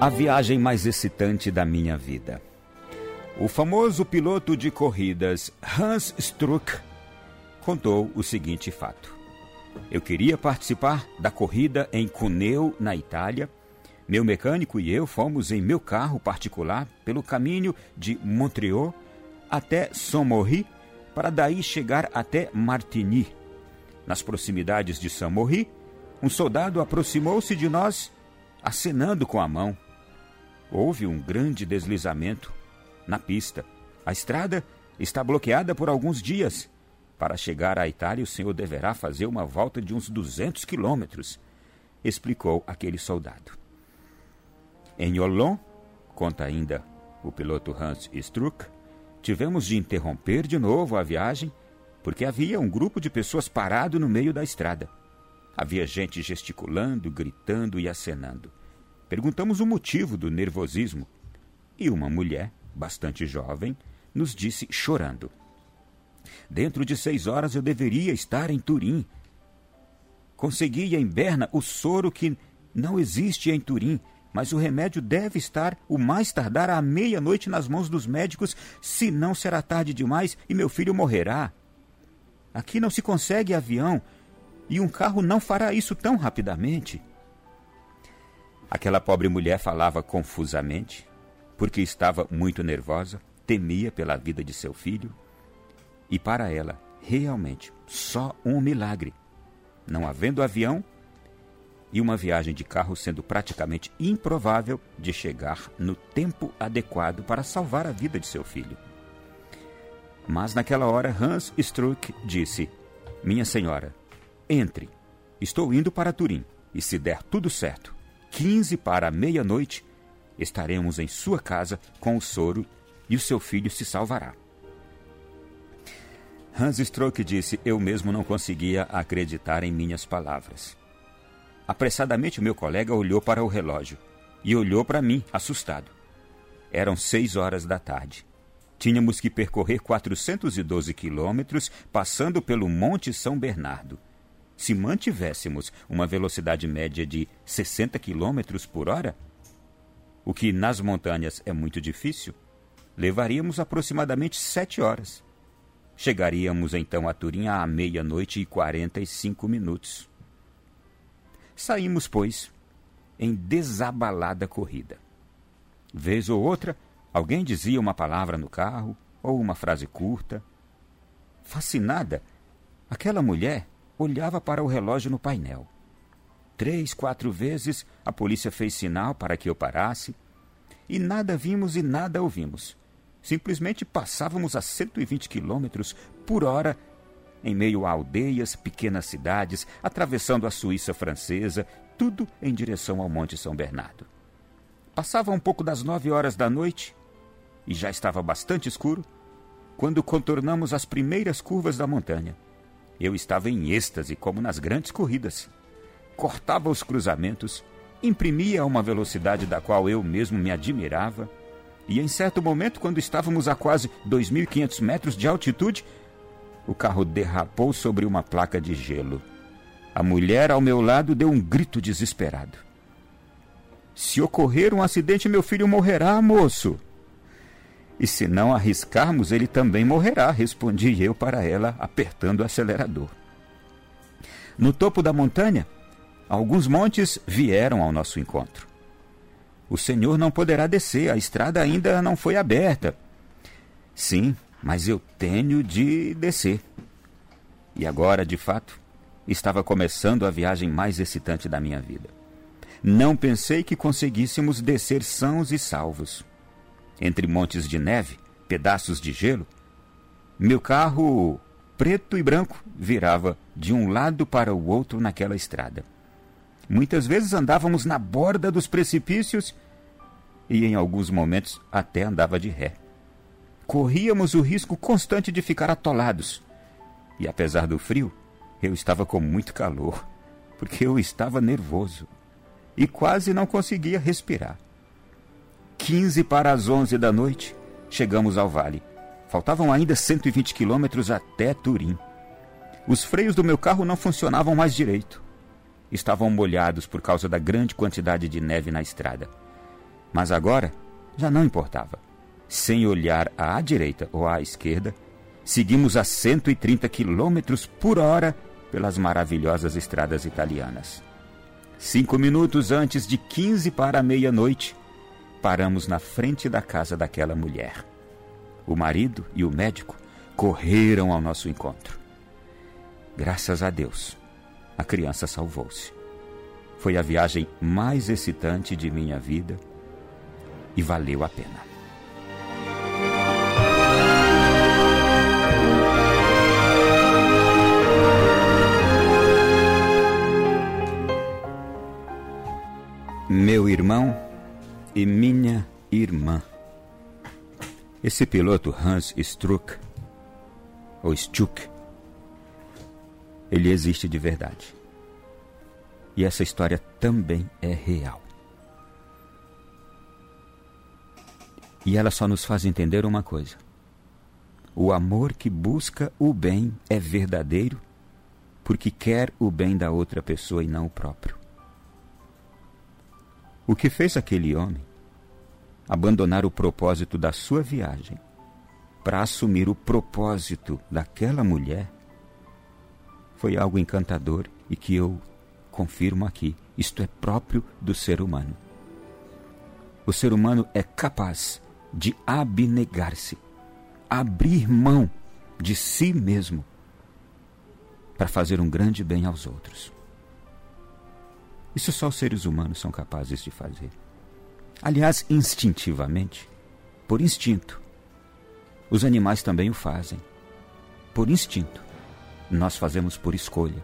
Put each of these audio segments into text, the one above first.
a viagem mais excitante da minha vida. O famoso piloto de corridas Hans Struck contou o seguinte fato. Eu queria participar da corrida em Cuneo, na Itália. Meu mecânico e eu fomos em meu carro particular pelo caminho de Montreal até Saint-Maurice, para daí chegar até Martigny. Nas proximidades de Saint-Maurice, um soldado aproximou-se de nós, acenando com a mão. Houve um grande deslizamento na pista. A estrada está bloqueada por alguns dias. Para chegar à Itália, o senhor deverá fazer uma volta de uns 200 quilômetros, explicou aquele soldado. Em Olon, conta ainda o piloto Hans Struck, tivemos de interromper de novo a viagem porque havia um grupo de pessoas parado no meio da estrada. Havia gente gesticulando, gritando e acenando. Perguntamos o motivo do nervosismo e uma mulher, bastante jovem, nos disse chorando: Dentro de seis horas eu deveria estar em Turim. Consegui em Berna o soro que não existe em Turim, mas o remédio deve estar o mais tardar à meia-noite nas mãos dos médicos, senão será tarde demais e meu filho morrerá. Aqui não se consegue avião e um carro não fará isso tão rapidamente. Aquela pobre mulher falava confusamente, porque estava muito nervosa, temia pela vida de seu filho, e para ela, realmente, só um milagre. Não havendo avião e uma viagem de carro sendo praticamente improvável de chegar no tempo adequado para salvar a vida de seu filho. Mas naquela hora Hans Struck disse: Minha senhora, entre. Estou indo para Turim, e se der tudo certo, 15 para meia-noite, estaremos em sua casa com o soro e o seu filho se salvará. Hans Stroke disse: Eu mesmo não conseguia acreditar em minhas palavras. Apressadamente, meu colega olhou para o relógio e olhou para mim, assustado. Eram seis horas da tarde. Tínhamos que percorrer 412 quilômetros, passando pelo Monte São Bernardo se mantivéssemos uma velocidade média de 60 km por hora, o que nas montanhas é muito difícil, levaríamos aproximadamente sete horas. Chegaríamos então a Turim à meia-noite e 45 minutos. Saímos, pois, em desabalada corrida. Vez ou outra, alguém dizia uma palavra no carro ou uma frase curta. Fascinada, aquela mulher olhava para o relógio no painel. Três, quatro vezes a polícia fez sinal para que eu parasse, e nada vimos e nada ouvimos. Simplesmente passávamos a 120 quilômetros por hora em meio a aldeias, pequenas cidades, atravessando a Suíça francesa, tudo em direção ao Monte São Bernardo. Passava um pouco das nove horas da noite e já estava bastante escuro quando contornamos as primeiras curvas da montanha. Eu estava em êxtase, como nas grandes corridas. Cortava os cruzamentos, imprimia a uma velocidade da qual eu mesmo me admirava, e em certo momento, quando estávamos a quase 2.500 metros de altitude, o carro derrapou sobre uma placa de gelo. A mulher ao meu lado deu um grito desesperado. Se ocorrer um acidente, meu filho morrerá, moço. E se não arriscarmos, ele também morrerá, respondi eu para ela, apertando o acelerador. No topo da montanha, alguns montes vieram ao nosso encontro. O senhor não poderá descer, a estrada ainda não foi aberta. Sim, mas eu tenho de descer. E agora, de fato, estava começando a viagem mais excitante da minha vida. Não pensei que conseguíssemos descer sãos e salvos entre montes de neve, pedaços de gelo, meu carro preto e branco virava de um lado para o outro naquela estrada. Muitas vezes andávamos na borda dos precipícios e em alguns momentos até andava de ré. Corríamos o risco constante de ficar atolados. E apesar do frio, eu estava com muito calor, porque eu estava nervoso e quase não conseguia respirar. 15 para as 11 da noite, chegamos ao vale. Faltavam ainda 120 quilômetros até Turim. Os freios do meu carro não funcionavam mais direito. Estavam molhados por causa da grande quantidade de neve na estrada. Mas agora já não importava. Sem olhar à direita ou à esquerda, seguimos a 130 quilômetros por hora pelas maravilhosas estradas italianas. Cinco minutos antes de 15 para meia-noite, paramos na frente da casa daquela mulher. O marido e o médico correram ao nosso encontro. Graças a Deus, a criança salvou-se. Foi a viagem mais excitante de minha vida e valeu a pena. Meu irmão e minha. Esse piloto Hans Struck, ou Stuck, ele existe de verdade. E essa história também é real. E ela só nos faz entender uma coisa: o amor que busca o bem é verdadeiro porque quer o bem da outra pessoa e não o próprio. O que fez aquele homem abandonar o propósito da sua viagem para assumir o propósito daquela mulher foi algo encantador e que eu confirmo aqui. Isto é próprio do ser humano. O ser humano é capaz de abnegar-se, abrir mão de si mesmo para fazer um grande bem aos outros. Isso só os seres humanos são capazes de fazer. Aliás, instintivamente, por instinto. Os animais também o fazem. Por instinto. Nós fazemos por escolha,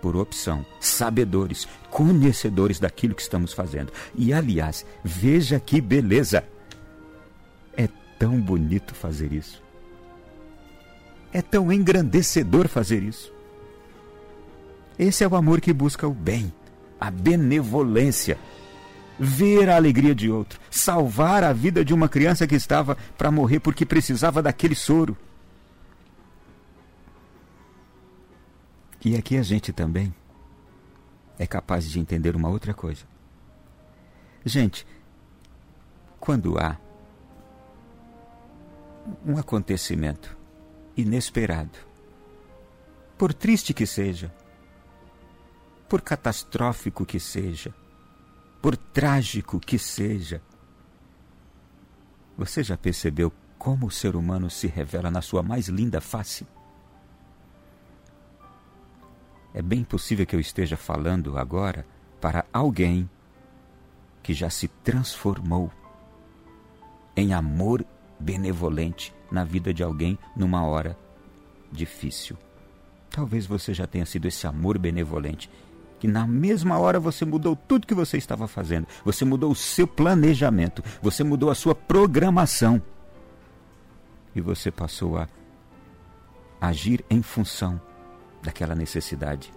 por opção, sabedores, conhecedores daquilo que estamos fazendo. E aliás, veja que beleza! É tão bonito fazer isso. É tão engrandecedor fazer isso. Esse é o amor que busca o bem, a benevolência. Ver a alegria de outro, salvar a vida de uma criança que estava para morrer porque precisava daquele soro. E aqui a gente também é capaz de entender uma outra coisa. Gente, quando há um acontecimento inesperado, por triste que seja, por catastrófico que seja, por trágico que seja, você já percebeu como o ser humano se revela na sua mais linda face? É bem possível que eu esteja falando agora para alguém que já se transformou em amor benevolente na vida de alguém numa hora difícil. Talvez você já tenha sido esse amor benevolente, que na mesma hora você mudou tudo que você estava fazendo, você mudou o seu planejamento, você mudou a sua programação e você passou a agir em função daquela necessidade,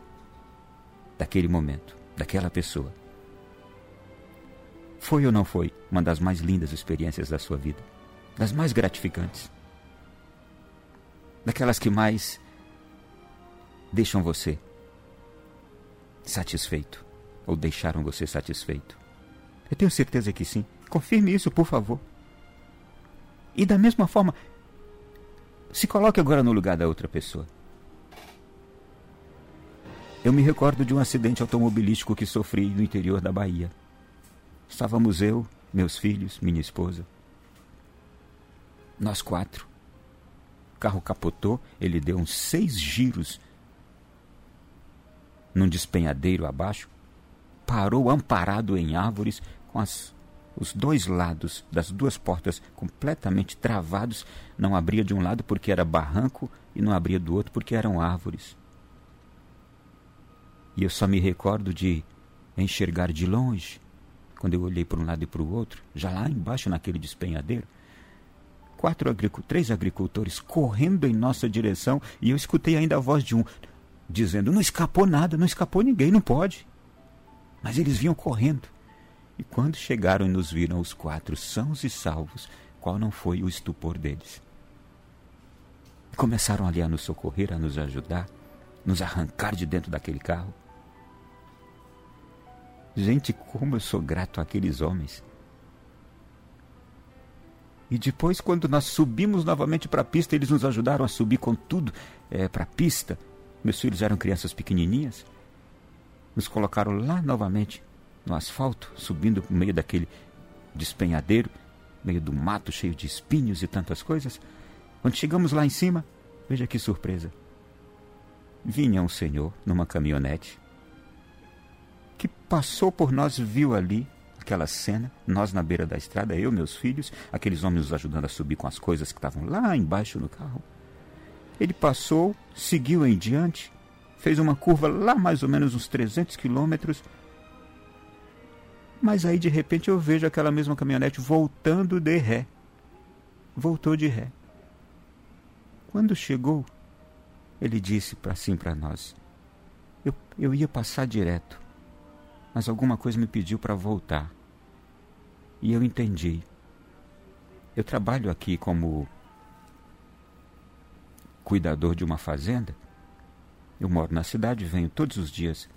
daquele momento, daquela pessoa. Foi ou não foi uma das mais lindas experiências da sua vida? Das mais gratificantes? Daquelas que mais deixam você satisfeito? Ou deixaram você satisfeito? Eu tenho certeza que sim. Confirme isso, por favor. E da mesma forma, se coloque agora no lugar da outra pessoa. Eu me recordo de um acidente automobilístico que sofri no interior da Bahia. Estávamos eu, meus filhos, minha esposa. Nós quatro. O carro capotou, ele deu uns seis giros num despenhadeiro abaixo, parou amparado em árvores com as, os dois lados das duas portas completamente travados. Não abria de um lado porque era barranco e não abria do outro porque eram árvores. E eu só me recordo de enxergar de longe, quando eu olhei para um lado e para o outro, já lá embaixo naquele despenhadeiro, quatro três agricultores correndo em nossa direção e eu escutei ainda a voz de um dizendo: não escapou nada, não escapou ninguém, não pode. Mas eles vinham correndo. E quando chegaram e nos viram os quatro sãos e salvos, qual não foi o estupor deles? Começaram ali a nos socorrer, a nos ajudar, nos arrancar de dentro daquele carro. Gente, como eu sou grato àqueles homens. E depois, quando nós subimos novamente para a pista, eles nos ajudaram a subir com tudo é, para a pista. Meus filhos eram crianças pequenininhas. Nos colocaram lá novamente no asfalto, subindo no meio daquele despenhadeiro, meio do mato cheio de espinhos e tantas coisas. Quando chegamos lá em cima, veja que surpresa. Vinha um senhor numa caminhonete que passou por nós, viu ali aquela cena, nós na beira da estrada, eu, meus filhos, aqueles homens nos ajudando a subir com as coisas que estavam lá embaixo no carro. Ele passou, seguiu em diante, fez uma curva lá mais ou menos uns 300 quilômetros. Mas aí de repente eu vejo aquela mesma caminhonete voltando de ré. Voltou de ré. Quando chegou, ele disse assim para nós: eu, eu ia passar direto mas alguma coisa me pediu para voltar. E eu entendi. Eu trabalho aqui como cuidador de uma fazenda. Eu moro na cidade, venho todos os dias,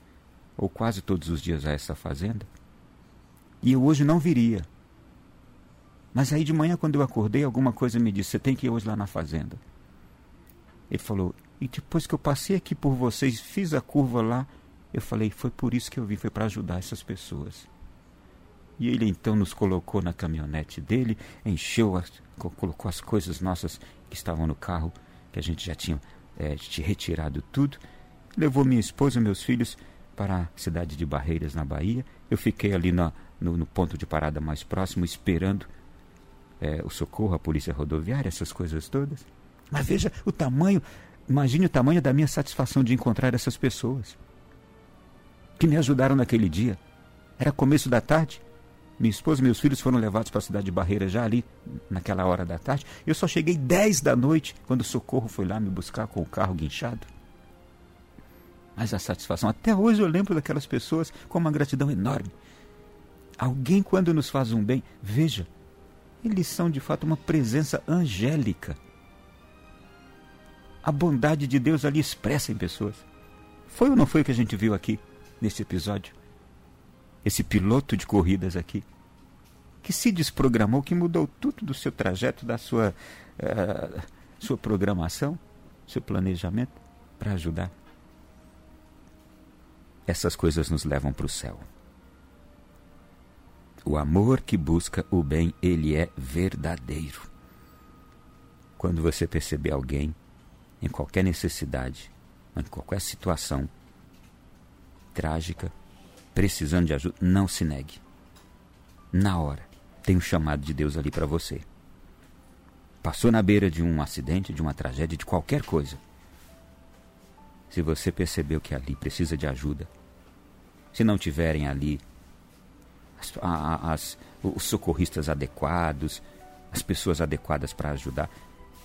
ou quase todos os dias a essa fazenda. E eu hoje não viria. Mas aí de manhã, quando eu acordei, alguma coisa me disse: Você tem que ir hoje lá na fazenda. Ele falou: E depois que eu passei aqui por vocês, fiz a curva lá, eu falei, foi por isso que eu vim, foi para ajudar essas pessoas. E ele então nos colocou na caminhonete dele, encheu, as, colocou as coisas nossas que estavam no carro, que a gente já tinha é, retirado tudo, levou minha esposa e meus filhos para a cidade de Barreiras, na Bahia. Eu fiquei ali na, no, no, ponto de parada mais próximo, esperando é, o socorro, a polícia rodoviária, essas coisas todas. Mas veja o tamanho, imagine o tamanho da minha satisfação de encontrar essas pessoas que me ajudaram naquele dia. Era começo da tarde. Minha esposa e meus filhos foram levados para a cidade de Barreira já ali, naquela hora da tarde. Eu só cheguei 10 da noite, quando o socorro foi lá me buscar com o carro guinchado. Mas a satisfação, até hoje eu lembro daquelas pessoas com uma gratidão enorme. Alguém, quando nos faz um bem, veja, eles são de fato uma presença angélica. A bondade de Deus ali expressa em pessoas. Foi ou não foi o que a gente viu aqui? nesse episódio. Esse piloto de corridas aqui, que se desprogramou, que mudou tudo do seu trajeto, da sua, uh, sua programação, seu planejamento, para ajudar. Essas coisas nos levam para o céu. O amor que busca o bem, ele é verdadeiro. Quando você perceber alguém em qualquer necessidade, em qualquer situação, trágica, precisando de ajuda, não se negue. Na hora, tem um chamado de Deus ali para você. Passou na beira de um acidente, de uma tragédia, de qualquer coisa. Se você percebeu que ali precisa de ajuda, se não tiverem ali as, as, os socorristas adequados, as pessoas adequadas para ajudar,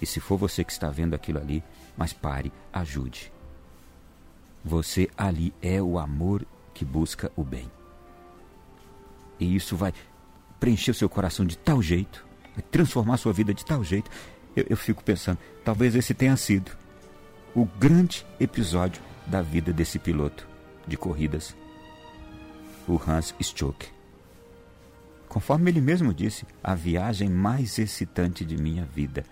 e se for você que está vendo aquilo ali, mas pare, ajude. Você ali é o amor que busca o bem. E isso vai preencher o seu coração de tal jeito, vai transformar a sua vida de tal jeito. Eu, eu fico pensando, talvez esse tenha sido o grande episódio da vida desse piloto de corridas, o Hans Stock. Conforme ele mesmo disse, a viagem mais excitante de minha vida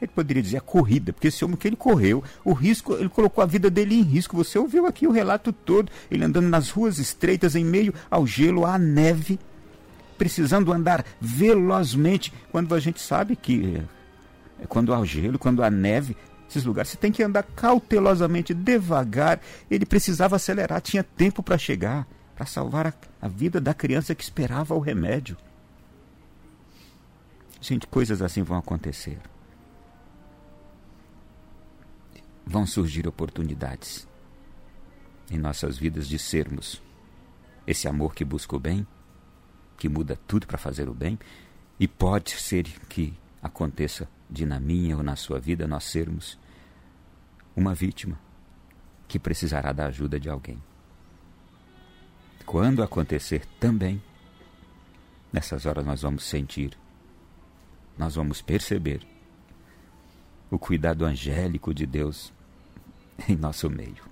ele poderia dizer a corrida, porque esse homem que ele correu, o risco, ele colocou a vida dele em risco. Você ouviu aqui o relato todo, ele andando nas ruas estreitas em meio ao gelo, à neve, precisando andar velozmente, quando a gente sabe que é quando há gelo, quando há neve, esses lugares você tem que andar cautelosamente, devagar. Ele precisava acelerar, tinha tempo para chegar, para salvar a, a vida da criança que esperava o remédio. Gente, coisas assim vão acontecer vão surgir oportunidades em nossas vidas de sermos esse amor que busca o bem, que muda tudo para fazer o bem, e pode ser que aconteça de na minha ou na sua vida nós sermos uma vítima que precisará da ajuda de alguém. Quando acontecer também, nessas horas nós vamos sentir, nós vamos perceber o cuidado angélico de Deus em nosso meio.